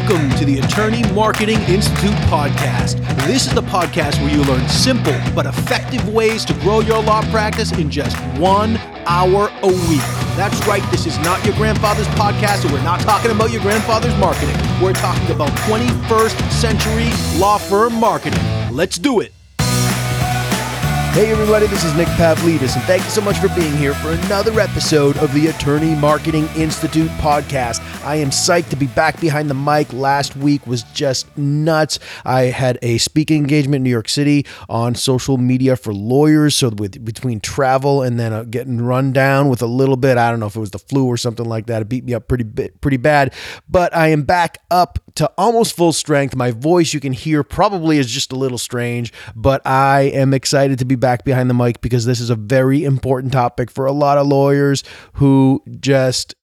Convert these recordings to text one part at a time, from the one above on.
Welcome to the Attorney Marketing Institute podcast. This is the podcast where you learn simple but effective ways to grow your law practice in just one hour a week. That's right, this is not your grandfather's podcast, and we're not talking about your grandfather's marketing. We're talking about 21st century law firm marketing. Let's do it. Hey, everybody, this is Nick Pavlidis, and thank you so much for being here for another episode of the Attorney Marketing Institute podcast. I am psyched to be back behind the mic. Last week was just nuts. I had a speaking engagement in New York City on social media for lawyers. So, with between travel and then uh, getting run down with a little bit, I don't know if it was the flu or something like that, it beat me up pretty, bit, pretty bad. But I am back up to almost full strength. My voice, you can hear, probably is just a little strange, but I am excited to be back behind the mic because this is a very important topic for a lot of lawyers who just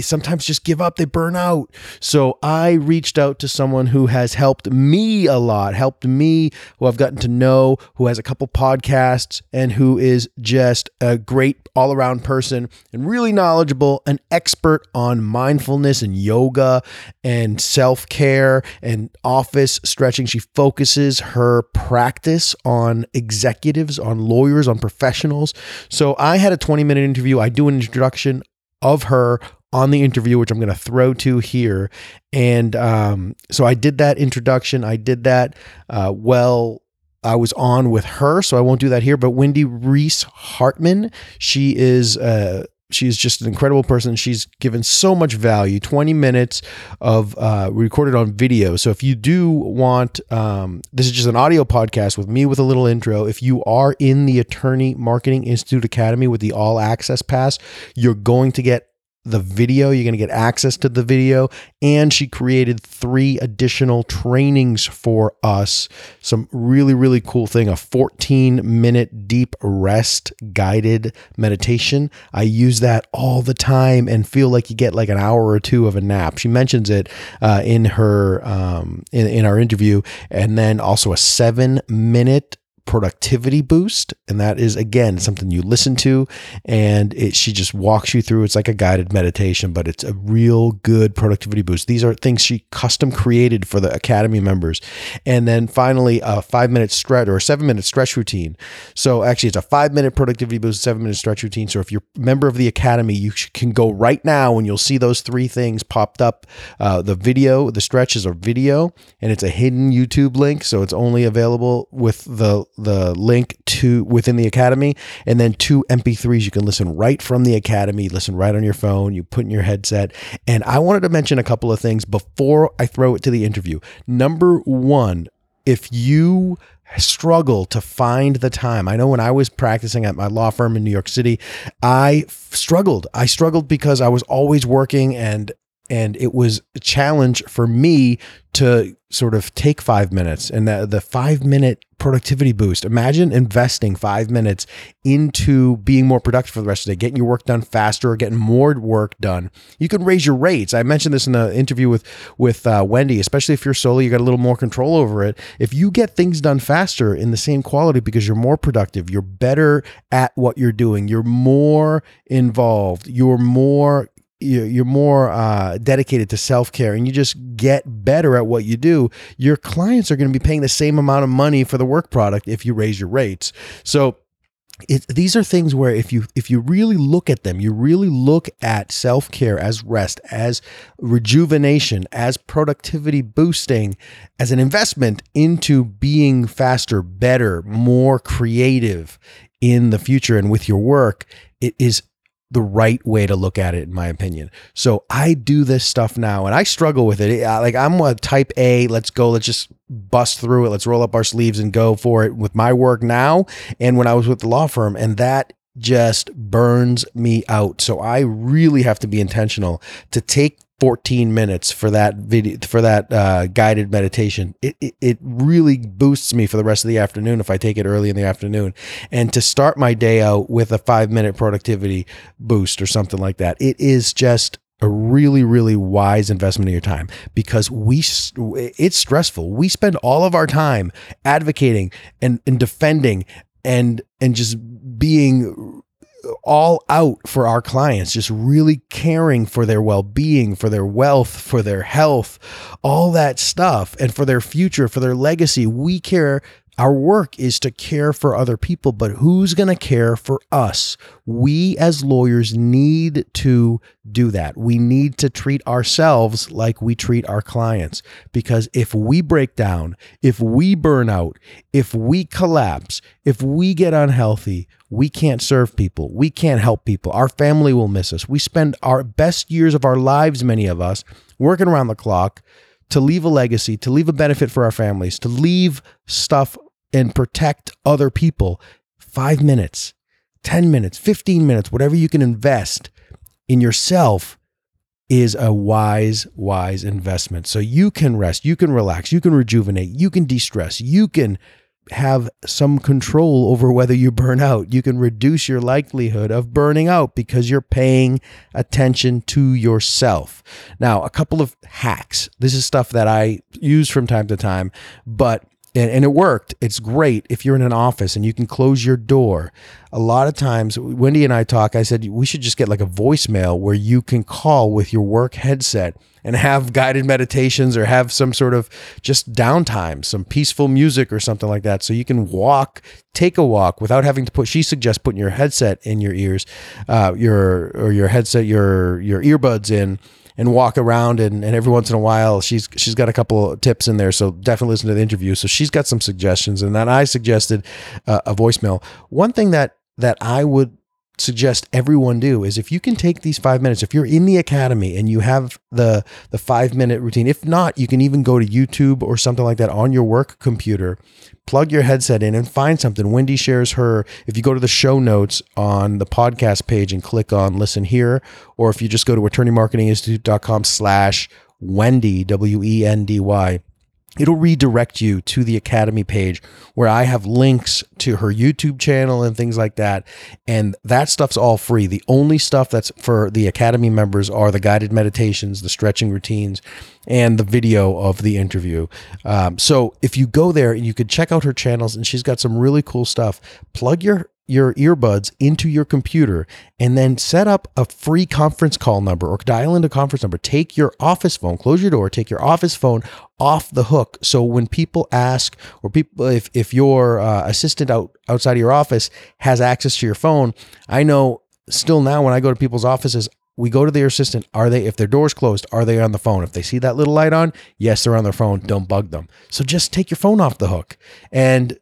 sometimes just give up, they burn out. So I reached out to someone who has helped me a lot, helped me, who I've gotten to know, who has a couple podcasts, and who is just a great all around person and really knowledgeable, an expert on mindfulness and yoga and self care and office stretching. She focuses her practice on executives, on lawyers, on professionals. So I had a 20 minute interview. I do an introduction of her on the interview, which I'm going to throw to here. And um, so I did that introduction. I did that uh, well. I was on with her, so I won't do that here. But Wendy Reese Hartman, she is uh, she's just an incredible person. She's given so much value. Twenty minutes of uh, recorded on video. So if you do want, um, this is just an audio podcast with me with a little intro. If you are in the Attorney Marketing Institute Academy with the All Access Pass, you're going to get the video. You're going to get access to the video. And she created three additional trainings for us. Some really, really cool thing a 14 minute deep rest guided meditation. I use that all the time and feel like you get like an hour or two of a nap. She mentions it uh, in her, um, in, in our interview. And then also a seven minute productivity boost and that is again something you listen to and it she just walks you through. It's like a guided meditation but it's a real good productivity boost. These are things she custom created for the academy members. And then finally a 5 minute stretch or a 7 minute stretch routine. So actually it's a 5 minute productivity boost 7 minute stretch routine. So if you're a member of the academy you can go right now and you'll see those three things popped up. Uh, the video the stretch is a video and it's a hidden youtube link. So it's only available with the the link to within the academy and then two mp3s you can listen right from the academy listen right on your phone you put in your headset and i wanted to mention a couple of things before i throw it to the interview number one if you struggle to find the time. I know when I was practicing at my law firm in New York City, I struggled. I struggled because I was always working and and it was a challenge for me to sort of take five minutes and the, the five minute productivity boost. Imagine investing five minutes into being more productive for the rest of the day, getting your work done faster or getting more work done. You can raise your rates. I mentioned this in the interview with with uh, Wendy, especially if you're solo, you got a little more control over it. If you get things done faster in the same quality because you're more productive, you're better at what you're doing, you're more involved, you're more you're more uh, dedicated to self care and you just get better at what you do, your clients are going to be paying the same amount of money for the work product if you raise your rates. So it, these are things where if you if you really look at them, you really look at self care as rest, as rejuvenation, as productivity boosting, as an investment into being faster, better, more creative in the future and with your work. It is the right way to look at it, in my opinion. So I do this stuff now and I struggle with it. Like I'm a type A, let's go, let's just bust through it, let's roll up our sleeves and go for it with my work now and when I was with the law firm. And that just burns me out. So I really have to be intentional to take 14 minutes for that video for that uh, guided meditation. It, it, it really boosts me for the rest of the afternoon if i take it early in the afternoon. And to start my day out with a five minute productivity boost or something like that it is just a really really wise investment of your time because we it's stressful. We spend all of our time advocating and, and defending and and just being all out for our clients, just really caring for their well being, for their wealth, for their health, all that stuff, and for their future, for their legacy. We care our work is to care for other people, but who's going to care for us? We as lawyers need to do that. We need to treat ourselves like we treat our clients because if we break down, if we burn out, if we collapse, if we get unhealthy, we can't serve people. We can't help people. Our family will miss us. We spend our best years of our lives, many of us, working around the clock to leave a legacy, to leave a benefit for our families, to leave stuff and protect other people. Five minutes, 10 minutes, 15 minutes, whatever you can invest in yourself is a wise, wise investment. So you can rest, you can relax, you can rejuvenate, you can de stress, you can have some control over whether you burn out. You can reduce your likelihood of burning out because you're paying attention to yourself. Now, a couple of hacks. This is stuff that I use from time to time, but and, and, it worked. It's great if you're in an office and you can close your door. A lot of times, Wendy and I talk. I said we should just get like a voicemail where you can call with your work headset and have guided meditations or have some sort of just downtime, some peaceful music or something like that. So you can walk, take a walk without having to put. She suggests putting your headset in your ears, uh, your or your headset, your your earbuds in and walk around and, and every once in a while she's she's got a couple tips in there so definitely listen to the interview. So she's got some suggestions and then i suggested uh, a voicemail. One thing that that i would suggest everyone do is if you can take these five minutes if you're in the academy and you have the the five minute routine if not you can even go to youtube or something like that on your work computer plug your headset in and find something. Wendy shares her if you go to the show notes on the podcast page and click on listen here or if you just go to attorneymarketinginstitute.com slash wendy w-e-n-d-y it'll redirect you to the academy page where i have links to her youtube channel and things like that. And that stuff's all free. The only stuff that's for the academy members are the guided meditations the stretching routines and the video of the interview. Um, so if you go there and you could check out her channels and she's got some really cool stuff. Plug your your earbuds into your computer and then set up a free conference call number or dial into conference number. Take your office phone, close your door, take your office phone off the hook. So when people ask, or people, if, if your uh, assistant out outside of your office has access to your phone, I know still now when I go to people's offices, we go to their assistant. Are they, if their door's closed, are they on the phone? If they see that little light on, yes, they're on their phone. Don't bug them. So just take your phone off the hook. And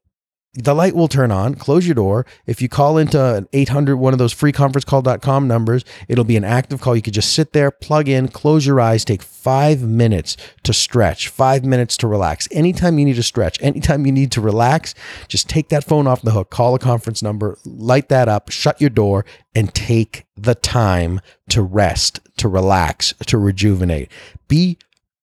the light will turn on. Close your door. If you call into an 800, one of those freeconferencecall.com numbers, it'll be an active call. You could just sit there, plug in, close your eyes, take five minutes to stretch, five minutes to relax. Anytime you need to stretch, anytime you need to relax, just take that phone off the hook, call a conference number, light that up, shut your door, and take the time to rest, to relax, to rejuvenate. Be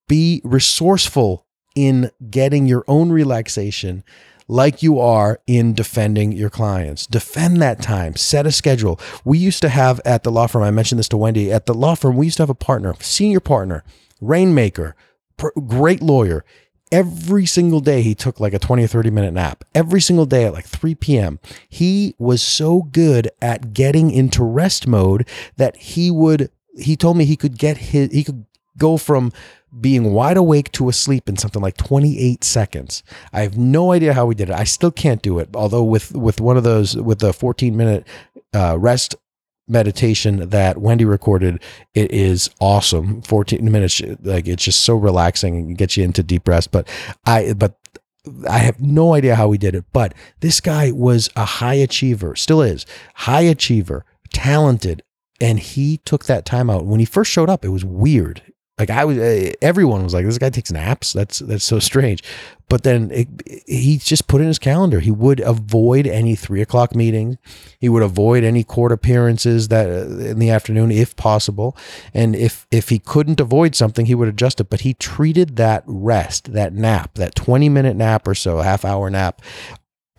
be resourceful in getting your own relaxation like you are in defending your clients. Defend that time, set a schedule. We used to have at the law firm, I mentioned this to Wendy, at the law firm, we used to have a partner, senior partner, rainmaker, great lawyer. Every single day, he took like a 20 or 30 minute nap. Every single day at like 3 p.m. He was so good at getting into rest mode that he would, he told me he could get his, he could go from being wide awake to asleep in something like 28 seconds. I have no idea how we did it. I still can't do it. Although with with one of those with the 14 minute uh, rest meditation that Wendy recorded, it is awesome. 14 minutes, like it's just so relaxing and gets you into deep rest. But I but I have no idea how we did it, but this guy was a high achiever, still is high achiever, talented, and he took that time out. When he first showed up, it was weird. Like I was, uh, everyone was like, "This guy takes naps." That's that's so strange. But then it, he just put in his calendar. He would avoid any three o'clock meetings. He would avoid any court appearances that uh, in the afternoon, if possible. And if if he couldn't avoid something, he would adjust it. But he treated that rest, that nap, that twenty minute nap or so, half hour nap,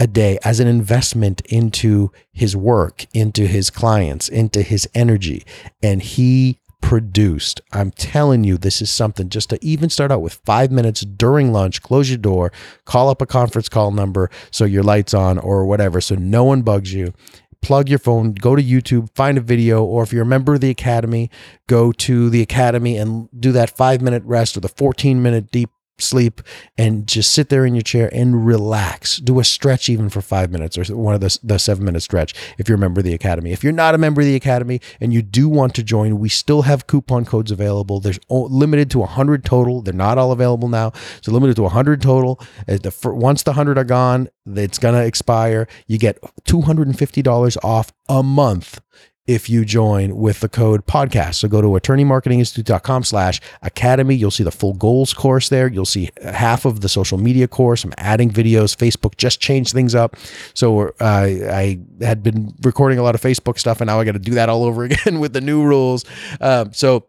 a day as an investment into his work, into his clients, into his energy. And he produced. I'm telling you, this is something just to even start out with five minutes during lunch, close your door, call up a conference call number so your light's on or whatever, so no one bugs you. plug your phone, go to YouTube, find a video, or if you're a member of the Academy, go to the Academy and do that five minute rest or the 14 minute deep sleep and just sit there in your chair and relax. Do a stretch even for five minutes or one of the, the seven minute stretch if you're a member of the Academy. If you're not a member of the Academy and you do want to join, we still have coupon codes available. There's limited to 100 total. They're not all available now. So limited to 100 total. Uh, once the 100 are gone, it's going to expire. You get $250 off a month if you join with the code podcast. So go to attorneymarketinginstitute.com slash academy. You'll see the full goals course there. You'll see half of the social media course. I'm adding videos. Facebook just changed things up. So uh, I had been recording a lot of Facebook stuff and now I got to do that all over again with the new rules. Um, so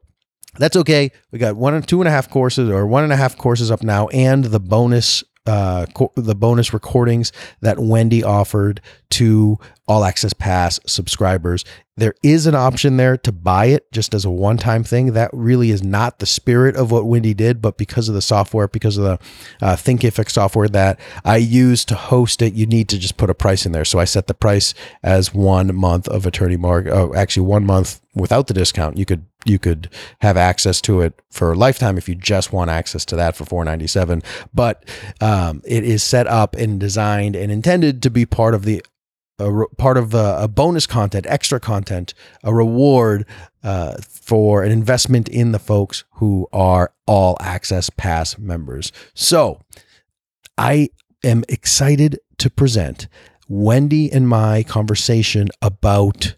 that's okay. We got one and two and a half courses or one and a half courses up now and the bonus uh, co- the bonus recordings that Wendy offered to All Access Pass subscribers. There is an option there to buy it just as a one time thing. That really is not the spirit of what Wendy did, but because of the software, because of the uh, Thinkific software that I use to host it, you need to just put a price in there. So I set the price as one month of attorney mark. Oh, actually, one month without the discount. You could you could have access to it for a lifetime if you just want access to that for 497 but um, it is set up and designed and intended to be part of the a part of a, a, bonus content, extra content, a reward uh, for an investment in the folks who are all access pass members. So I am excited to present Wendy and my conversation about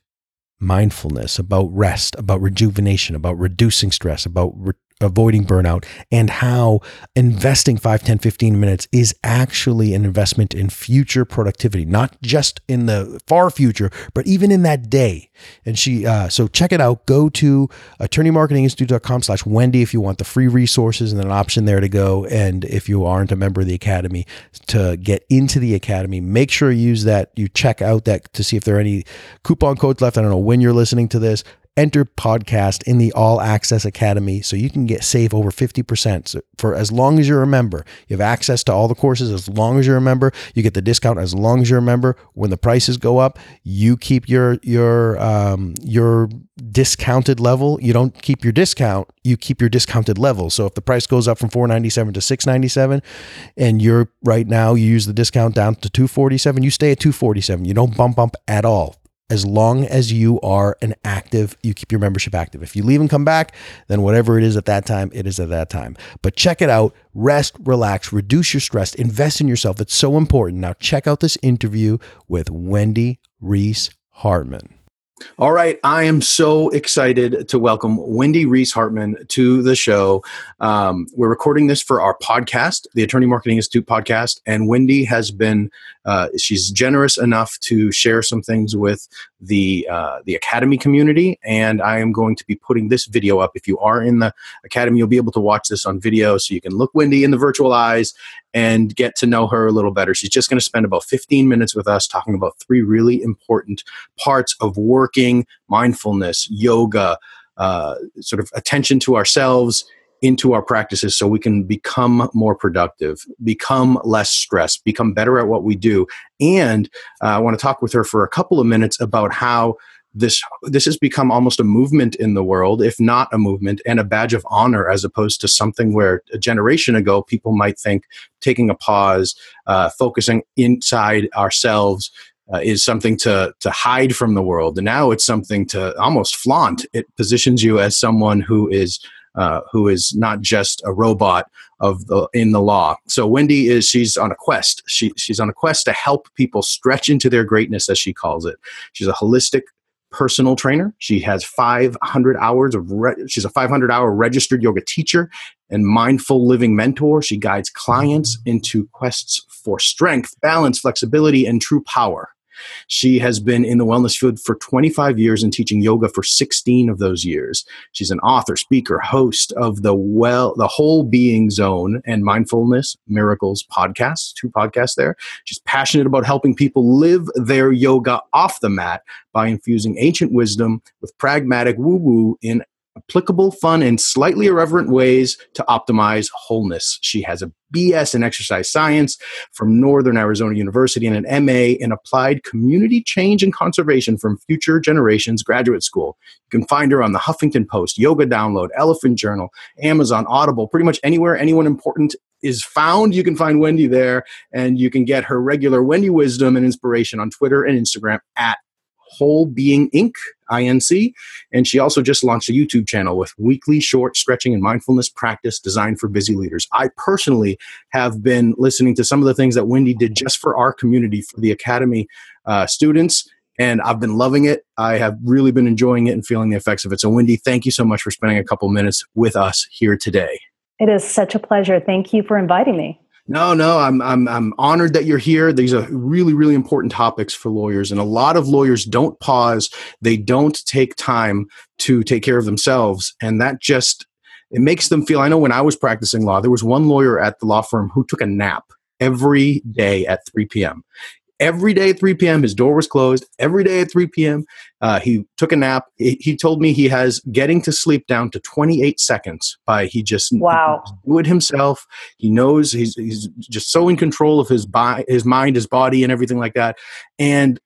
mindfulness, about rest, about rejuvenation, about reducing stress, about re- avoiding burnout and how investing 5 10 15 minutes is actually an investment in future productivity not just in the far future but even in that day. And she uh, so check it out. Go to attorneymarketinginstitute.com slash wendy if you want the free resources and an option there to go. And if you aren't a member of the academy to get into the academy make sure you use that. You check out that to see if there are any coupon codes left. I don't know when you're listening to this enter podcast in the All Access Academy so you can get save over 50% so for as long as you're a member. You have access to all the courses as long as you're a member. You get the discount as long as you're a member. When the prices go up, you keep your your um, your discounted level. You don't keep your discount, you keep your discounted level. So if the price goes up from 497 to 697 and you're right now you use the discount down to 247, you stay at 247. You don't bump up at all as long as you are an active, you keep your membership active. If you leave and come back, then whatever it is at that time, it is at that time. But check it out. Rest, relax, reduce your stress, invest in yourself. It's so important. Now, check out this interview with Wendy Reese Hartman. All right. I am so excited to welcome Wendy Reese Hartman to the show. Um, we're recording this for our podcast, the Attorney Marketing Institute podcast. And Wendy has been, uh, she's generous enough to share some things with the, uh, the Academy community. And I am going to be putting this video up. If you are in the Academy, you'll be able to watch this on video so you can look Wendy in the virtual eyes and get to know her a little better. She's just going to spend about 15 minutes with us talking about three really important parts of working mindfulness, yoga, uh, sort of attention to ourselves into our practices so we can become more productive, become less stressed, become better at what we do. And uh, I want to talk with her for a couple of minutes about how this this has become almost a movement in the world if not a movement and a badge of honor as opposed to something where a generation ago people might think taking a pause uh, focusing inside ourselves uh, is something to to hide from the world and now it's something to almost flaunt it positions you as someone who is uh, who is not just a robot of the in the law. So Wendy is she's on a quest. She she's on a quest to help people stretch into their greatness, as she calls it. She's a holistic personal trainer. She has 500 hours of, re- she's a 500 hour registered yoga teacher and mindful living mentor. She guides clients into quests for strength, balance, flexibility, and true power. She has been in the wellness field for 25 years and teaching yoga for 16 of those years. She's an author, speaker, host of the well, the Whole Being Zone and Mindfulness Miracles podcasts, two podcasts there. She's passionate about helping people live their yoga off the mat by infusing ancient wisdom with pragmatic woo woo in applicable, fun, and slightly irreverent ways to optimize wholeness. She has a BS in exercise science from Northern Arizona University and an MA in applied community change and conservation from Future Generations Graduate School. You can find her on the Huffington Post, Yoga Download, Elephant Journal, Amazon, Audible, pretty much anywhere anyone important is found. You can find Wendy there, and you can get her regular Wendy wisdom and inspiration on Twitter and Instagram at Whole Being Inc. INC. And she also just launched a YouTube channel with weekly short stretching and mindfulness practice designed for busy leaders. I personally have been listening to some of the things that Wendy did just for our community, for the Academy uh, students. And I've been loving it. I have really been enjoying it and feeling the effects of it. So, Wendy, thank you so much for spending a couple minutes with us here today. It is such a pleasure. Thank you for inviting me. No, no, I'm I'm I'm honored that you're here. These are really really important topics for lawyers and a lot of lawyers don't pause. They don't take time to take care of themselves and that just it makes them feel I know when I was practicing law, there was one lawyer at the law firm who took a nap every day at 3 p.m every day at 3 p.m. His door was closed. Every day at 3 p.m. Uh, he took a nap. He, he, told me he has getting to sleep down to 28 seconds by he just wow. do it himself. He knows he's, he's just so in control of his, bi- his mind, his body, and everything like that. And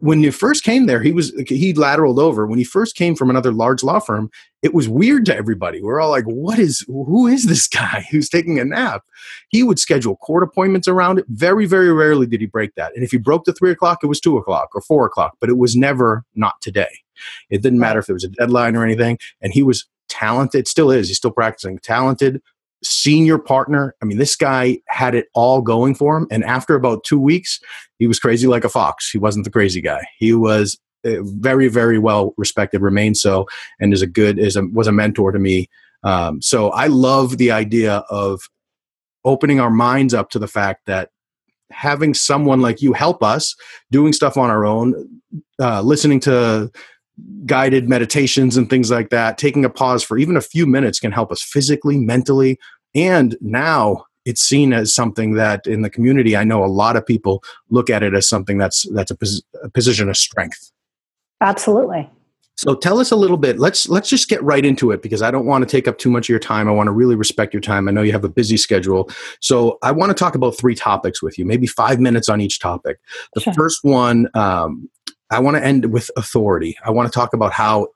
when you first came there, he was he lateraled over. When he first came from another large law firm, it was weird to everybody. We're all like, "What is? Who is this guy who's taking a nap?" He would schedule court appointments around it. Very, very rarely did he break that. And if he broke the three o'clock, it was two o'clock or four o'clock. But it was never not today. It didn't matter if there was a deadline or anything. And he was talented. Still is. He's still practicing. Talented, senior partner. I mean, this guy had it all going for him. And after about two weeks, he was crazy like a fox. He wasn't the crazy guy. He was very, very well respected, remains so, and is a good is a, was a mentor to me. Um, so I love the idea of opening our minds up to the fact that having someone like you help us doing stuff on our own, uh, listening to guided meditations and things like that, taking a pause for even a few minutes can help us physically, mentally, and now it's seen as something that in the community I know a lot of people look at it as something that's that's a, pos- a position of strength. Absolutely. So tell us a little bit. Let's let's just get right into it because I don't want to take up too much of your time. I want to really respect your time. I know you have a busy schedule. So I want to talk about three topics with you, maybe five minutes on each topic. The sure. first one um, I want to end with authority. I want to talk about how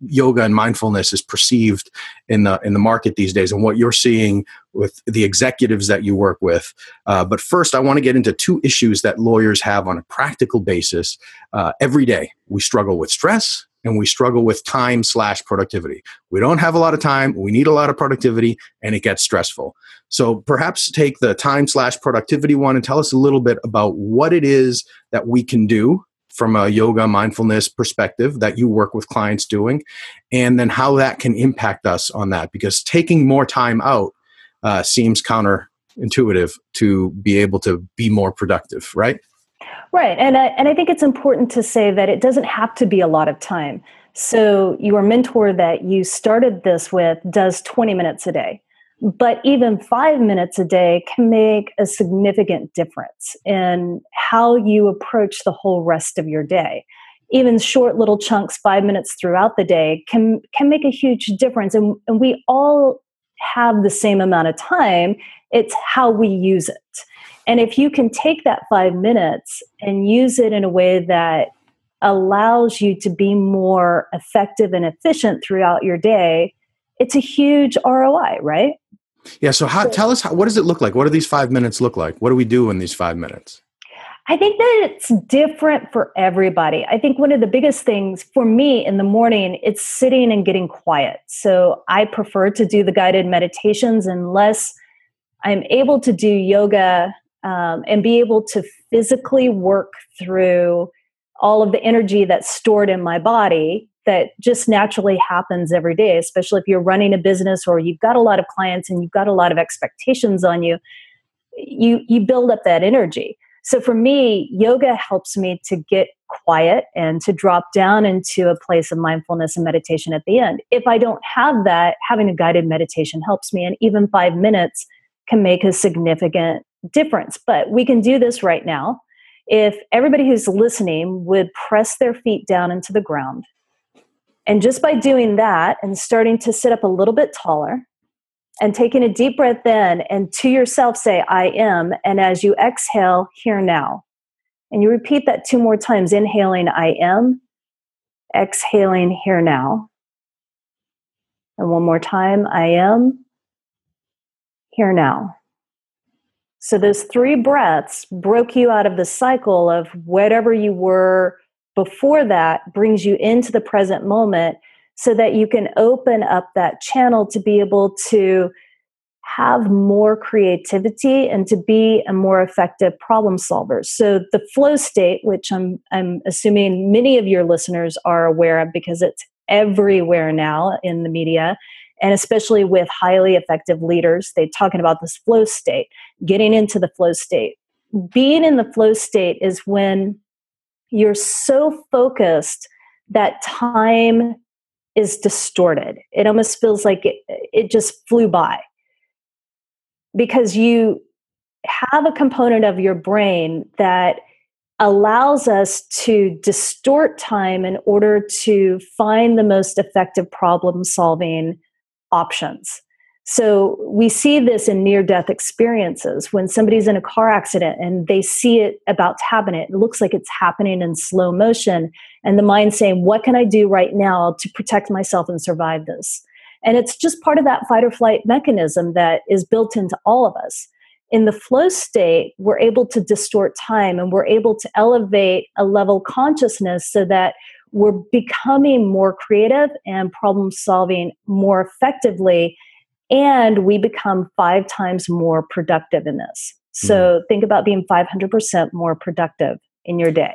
yoga and mindfulness is perceived in the in the market these days and what you're seeing with the executives that you work with. Uh, but first i want to get into two issues that lawyers have on a practical basis. Uh, every day we struggle with stress and we struggle with time slash productivity. We don't have a lot of time we need a lot of productivity and it gets stressful. So perhaps take the time slash productivity one and tell us a little bit about what it is that we can do from a yoga mindfulness perspective that you work with clients doing and then how that can impact us on that because taking more time out uh, seems counterintuitive to be able to be more productive right? Right and I, and I think it's important to say that it doesn't have to be a lot of time. So your mentor that you started this with does 20 minutes a day but even five minutes a day can make a significant difference in how you approach the whole rest of your day. Even short little chunks, five minutes throughout the day, can can make a huge difference. And, and we all have the same amount of time. It's how we use it. And if you can take that five minutes and use it in a way that allows you to be more effective and efficient throughout your day, it's a huge ROI, right? Yeah. So, how, tell us, how, what does it look like? What do these five minutes look like? What do we do in these five minutes? I think that it's different for everybody. I think one of the biggest things for me in the morning, it's sitting and getting quiet. So I prefer to do the guided meditations unless I'm able to do yoga um, and be able to physically work through all of the energy that's stored in my body that just naturally happens every day, especially if you're running a business or you've got a lot of clients and you've got a lot of expectations on you. You you build up that energy. So for me, yoga helps me to get quiet and to drop down into a place of mindfulness and meditation at the end. If I don't have that, having a guided meditation helps me and even 5 minutes can make a significant difference. But we can do this right now. If everybody who's listening would press their feet down into the ground And just by doing that and starting to sit up a little bit taller and taking a deep breath in and to yourself say, I am. And as you exhale, here now. And you repeat that two more times inhaling, I am, exhaling, here now. And one more time, I am, here now. So those three breaths broke you out of the cycle of whatever you were before that, brings you into the present moment so that you can open up that channel to be able to have more creativity and to be a more effective problem solver. So the flow state, which I'm I'm assuming many of your listeners are aware of because it's everywhere now in the media, and especially with highly effective leaders they're talking about this flow state getting into the flow state being in the flow state is when you're so focused that time is distorted it almost feels like it, it just flew by because you have a component of your brain that allows us to distort time in order to find the most effective problem solving options. So we see this in near death experiences when somebody's in a car accident and they see it about to happen. It looks like it's happening in slow motion. And the mind saying, What can I do right now to protect myself and survive this? And it's just part of that fight or flight mechanism that is built into all of us. In the flow state, we're able to distort time and we're able to elevate a level consciousness so that we're becoming more creative and problem solving more effectively and we become five times more productive in this so mm. think about being 500% more productive in your day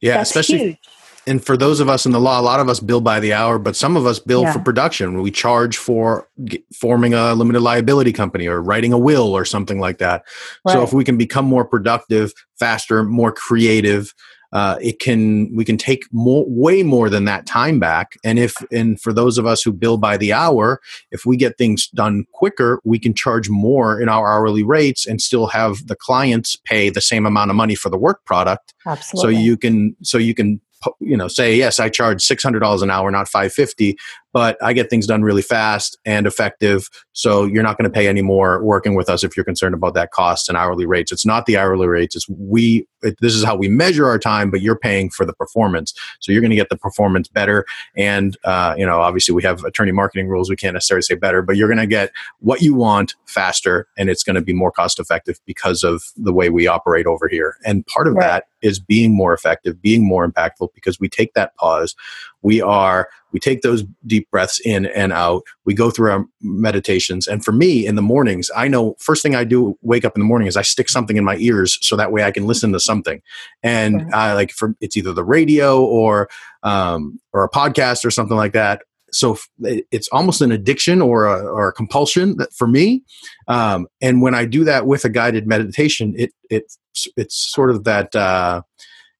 yeah That's especially huge. and for those of us in the law a lot of us bill by the hour but some of us bill yeah. for production we charge for forming a limited liability company or writing a will or something like that right. so if we can become more productive faster more creative uh, it can we can take more way more than that time back. And if and for those of us who bill by the hour if we get things done quicker we can charge more in our hourly rates and still have the clients pay the same amount of money for the work product. Absolutely. so you can so you can you know say yes i charge $600 an hour not 550 but i get things done really fast and effective so you're not going to pay any more working with us if you're concerned about that cost and hourly rates. It's not the hourly rates it's we it, this is how we measure our time but you're paying for the performance. So you're going to get the performance better and uh, you know obviously we have attorney marketing rules we can't necessarily say better but you're going to get what you want faster and it's going to be more cost effective because of the way we operate over here. And part of right. that is being more effective being more impactful because we take that pause we are we take those deep breaths in and out. We go through our meditations. And for me in the mornings i know first thing i do wake up in the morning is i stick something in my ears so that way i can listen to something. And right. i like for it's either the radio or um, or a podcast or something like that. So it's almost an addiction or a, or a compulsion for me. Um, and when i do that with a guided meditation it it it's sort of that uh,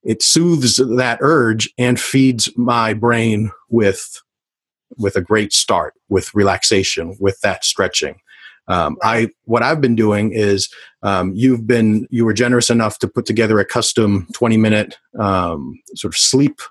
it soothes that urge and feeds my brain with with a great start with relaxation with that stretching. Um, I what I've been doing is um, you've been you were generous enough to put together a custom 20 minute um, sort of sleep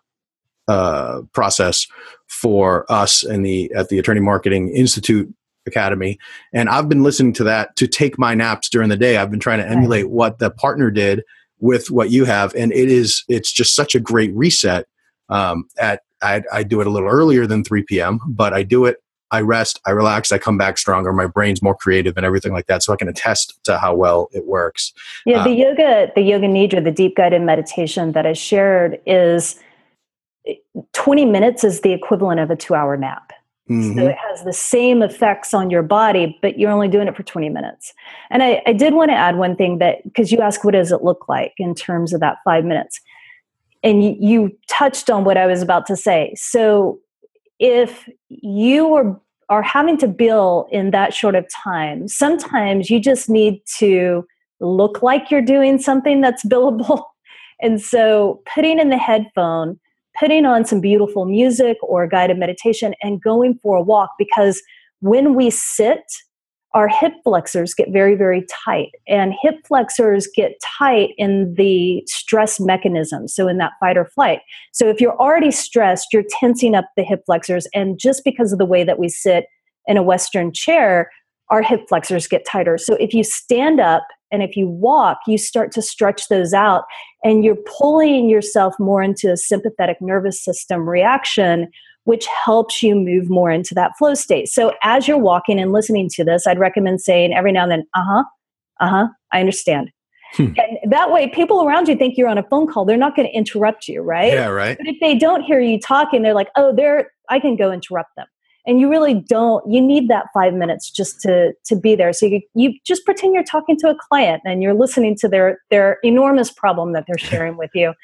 uh, process for us in the at the Attorney Marketing Institute Academy, and I've been listening to that to take my naps during the day. I've been trying to emulate what the partner did with what you have, and it is it's just such a great reset. Um, at I, I do it a little earlier than 3 p.m., but I do it. I rest, I relax, I come back stronger. My brain's more creative and everything like that. So I can attest to how well it works. Yeah, the um, yoga, the yoga nidra, the deep guided meditation that I shared is 20 minutes is the equivalent of a two hour nap. Mm-hmm. So it has the same effects on your body, but you're only doing it for 20 minutes. And I, I did want to add one thing that, because you asked, what does it look like in terms of that five minutes? And you, you touched on what I was about to say. So if you are, are having to bill in that short of time, sometimes you just need to look like you're doing something that's billable. And so putting in the headphone, putting on some beautiful music or guided meditation and going for a walk because when we sit, our hip flexors get very, very tight. And hip flexors get tight in the stress mechanism, so in that fight or flight. So if you're already stressed, you're tensing up the hip flexors. And just because of the way that we sit in a Western chair, our hip flexors get tighter. So if you stand up and if you walk, you start to stretch those out and you're pulling yourself more into a sympathetic nervous system reaction which helps you move more into that flow state. So as you're walking and listening to this, I'd recommend saying every now and then, uh huh, uh huh, I understand. Hmm. And that way, people around you think you're on a phone call. They're not going to interrupt you, right? Yeah, right. But if they don't hear you talking, they're like, oh, they're, I can go interrupt them. And you really don't. You need that five minutes just to to be there. So you you just pretend you're talking to a client and you're listening to their their enormous problem that they're sharing with you,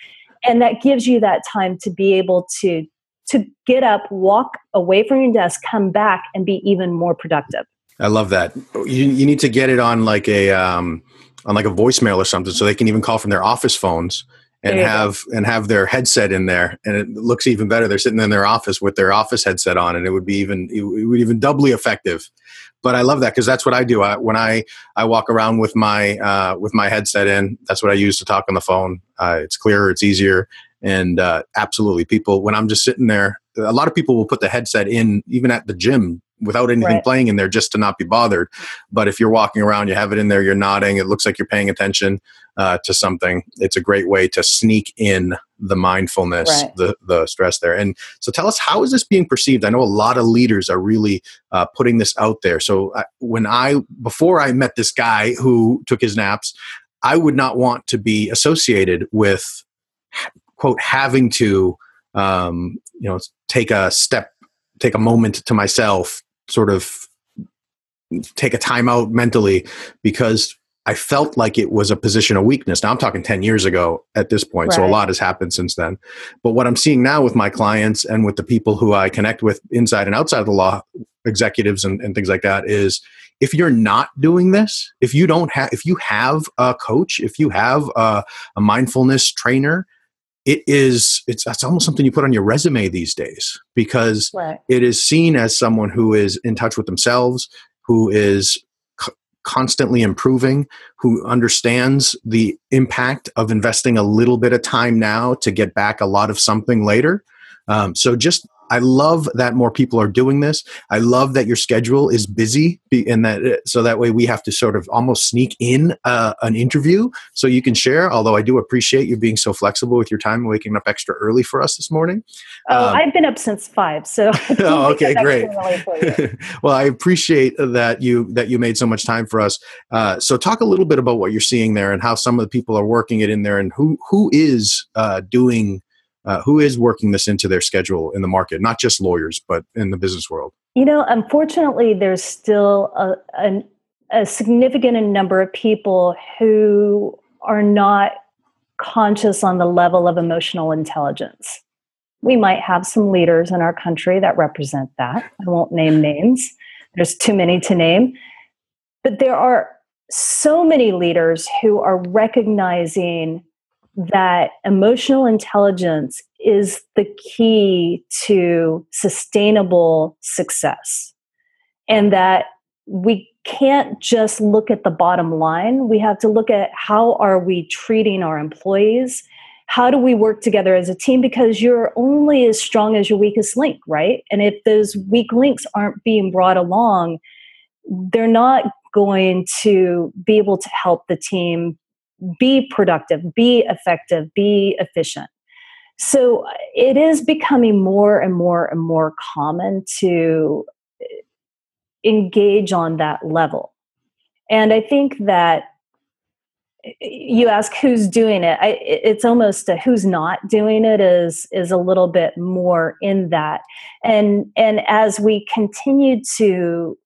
and that gives you that time to be able to to get up, walk away from your desk, come back, and be even more productive. I love that. You, you need to get it on like a um, on like a voicemail or something, so they can even call from their office phones and have go. and have their headset in there, and it looks even better. They're sitting in their office with their office headset on, and it would be even it would even doubly effective. But I love that because that's what I do. I, when I I walk around with my uh, with my headset in, that's what I use to talk on the phone. Uh, it's clearer, it's easier, and uh, absolutely, people, when I'm just sitting there, a lot of people will put the headset in even at the gym without anything right. playing in there just to not be bothered. But if you're walking around, you have it in there, you're nodding, it looks like you're paying attention uh, to something. It's a great way to sneak in the mindfulness, right. the the stress there. And so, tell us how is this being perceived? I know a lot of leaders are really uh, putting this out there. So uh, when I before I met this guy who took his naps, I would not want to be associated with quote having to um, you know take a step take a moment to myself sort of take a time out mentally because I felt like it was a position of weakness. Now I'm talking 10 years ago at this point. Right. So a lot has happened since then. But what I'm seeing now with my clients and with the people who I connect with inside and outside of the law, executives and, and things like that is if you're not doing this, if you don't have, if you have a coach, if you have a, a mindfulness trainer, it is it's that's almost something you put on your resume these days because right. it is seen as someone who is in touch with themselves who is c- constantly improving who understands the impact of investing a little bit of time now to get back a lot of something later um, so just I love that more people are doing this. I love that your schedule is busy, and that uh, so that way we have to sort of almost sneak in uh, an interview so you can share. Although I do appreciate you being so flexible with your time and waking up extra early for us this morning. Oh, um, I've been up since five, so oh, okay, great. well, I appreciate that you that you made so much time for us. Uh, so, talk a little bit about what you're seeing there and how some of the people are working it in there, and who who is uh, doing uh, who is working this into their schedule in the market, not just lawyers, but in the business world? You know, unfortunately, there's still a, a, a significant number of people who are not conscious on the level of emotional intelligence. We might have some leaders in our country that represent that. I won't name names, there's too many to name. But there are so many leaders who are recognizing that emotional intelligence is the key to sustainable success. And that we can't just look at the bottom line. We have to look at how are we treating our employees? How do we work together as a team? Because you're only as strong as your weakest link right? And if those weak links aren't being brought along they're not going to be able to help the team be productive, be effective, be efficient. So it is becoming more and more and more common to eh, engage on that level. And I think that eh, you ask who's doing it I, it's almost a who's not doing it is is a little bit more in that and and as we continue to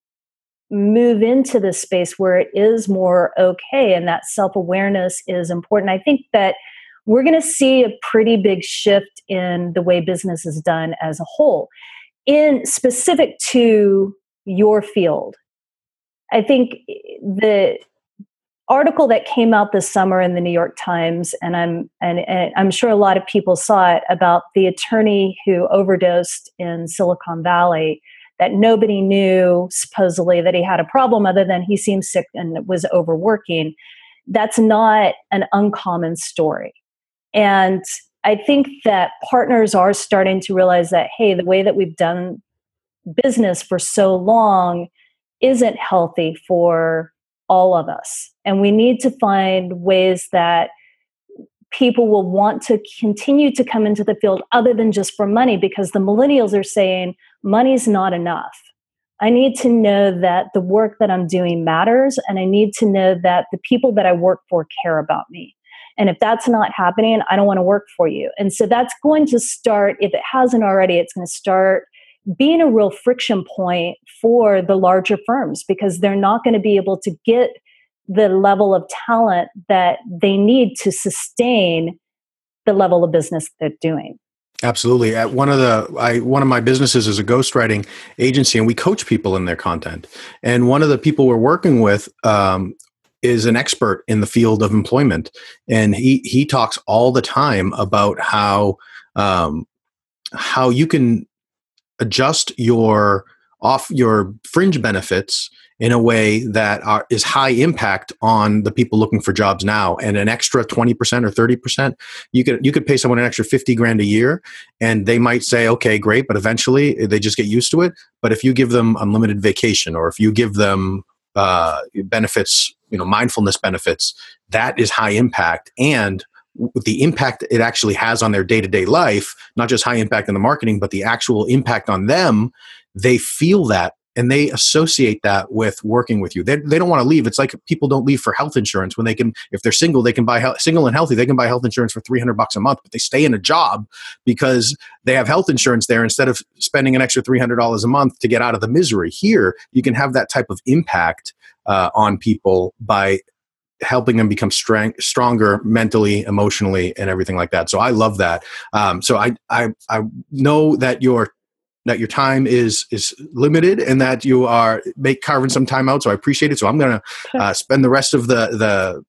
move into this space where it is more okay and that self awareness is important. I think that we're going to see a pretty big shift in the way business is done as a whole. In specific to your field, I think eh, the article that came out this summer in the New York Times, and I'm and, and, I'm sure a lot of people saw it about the attorney who overdosed in Silicon Valley that nobody knew supposedly that he had a problem other than he seemed sick and was overworking. That's not an uncommon story. And I think that partners are starting to realize that, hey, the way that we've done business for so long isn't healthy for all of us. And we need to find ways that people will want to continue to come into the field other than just for money because the millennials are saying money's not enough. I need to know that the work that I'm doing matters and I need to know that the people that I work for care about me. And if that's not happening, I don't want to work for you. And so that's going to start, if it hasn't already, it's going to start being a real friction point for the larger firms because they're not going to be able to get the level of talent that they need to sustain the level of business they're doing. Absolutely. At one of the I one of my businesses is a ghostwriting agency, and we coach people in their content. And one of the people we're working with um, is an expert in the field of employment, and he he talks all the time about how um, how you can adjust your off your fringe benefits in a way that are, is high impact on the people looking for jobs now. And an extra 20% or 30% you could you could pay someone an extra 50 grand a year and they might say okay great but eventually they just get used to it. But if you give them unlimited vacation or if you give them uh, benefits you know mindfulness benefits that is high impact. And the impact it actually has on their day-to-day life not just high impact in the marketing but the actual impact on them they feel that and they associate that with working with you. They, they don't want to leave. It's like people don't leave for health insurance when they can, if they're single, they can buy single and healthy, they can buy health insurance for 300 bucks a month, but they stay in a job because they have health insurance there instead of spending an extra $300 a month to get out of the misery. Here, you can have that type of impact uh, on people by helping them become strength, stronger mentally, emotionally, and everything like that. So I love that. Um, so I, I, I know that your that your time is is limited and that you are make carving some time out. So I appreciate it. So I'm going to uh, spend the rest of the the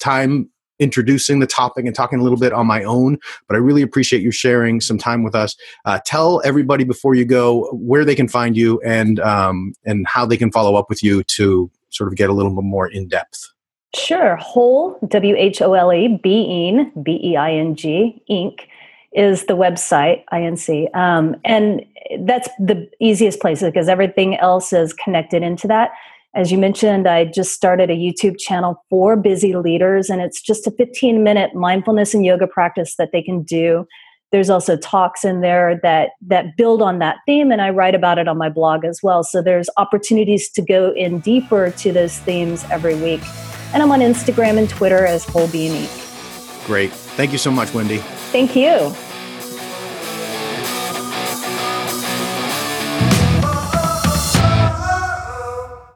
time introducing the topic and talking a little bit on my own. But I really appreciate you sharing some time with us. Uh, tell everybody before you go where they can find you and um, and how they can follow up with you to sort of get a little bit more in depth. Sure. Whole W H O L E Being B E I N G Inc is the website inc um, and that's the easiest place because everything else is connected into that. As you mentioned i just started a youtube channel for busy leaders and it's just a 15 minute mindfulness and yoga practice that they can do. There's also talks in there that that build on that theme and i write about it on my blog as well. So there's opportunities to go in deeper to those themes every week. And i'm on instagram and twitter as whole being great. Thank you so much wendy. Thank you